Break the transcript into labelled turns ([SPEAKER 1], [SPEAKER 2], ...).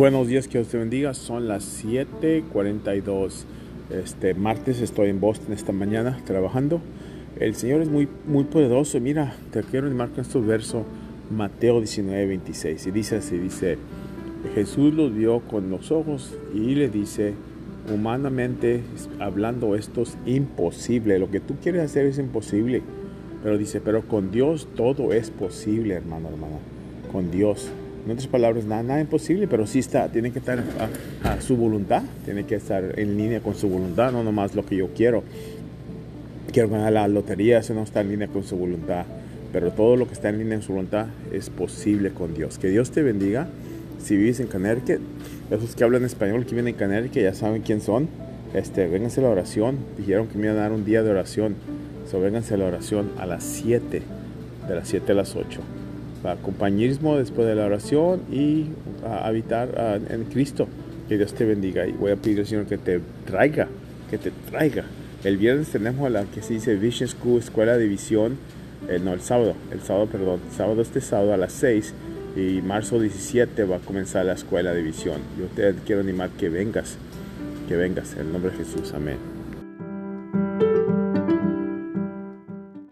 [SPEAKER 1] Buenos días, que Dios te bendiga. Son las 7:42. Este martes estoy en Boston esta mañana trabajando. El Señor es muy, muy poderoso. Mira, te quiero animar con este verso, Mateo 19:26. Y dice así: dice, Jesús lo vio con los ojos y le dice, humanamente hablando, esto es imposible. Lo que tú quieres hacer es imposible. Pero dice, pero con Dios todo es posible, hermano, hermana. Con Dios. En otras palabras, nada, nada imposible, pero sí está, tiene que estar a, su voluntad, tiene que estar en línea con su voluntad, no nomás lo que yo quiero. Quiero ganar la lotería, eso no está en línea con su voluntad, pero todo lo que está en línea con su voluntad es posible con Dios. Que Dios te bendiga. Si vives en Connecticut, esos que hablan español que viven en Connecticut ya saben quién son. Este, vénganse a la oración. Dijeron que me iban a dar un día de oración. So, vénganse a la oración a las 7, de las 7 a las 8 compañerismo después de la oración y habitar en Cristo. Que Dios te bendiga y voy a pedir al Señor que te traiga, que te traiga. El viernes tenemos la que se dice Vision School, Escuela de Visión, eh, no, el sábado, el sábado, perdón, sábado este sábado a las 6 y marzo 17 va a comenzar la Escuela de Visión. Yo te quiero animar que vengas, que vengas, en el nombre de Jesús, amén.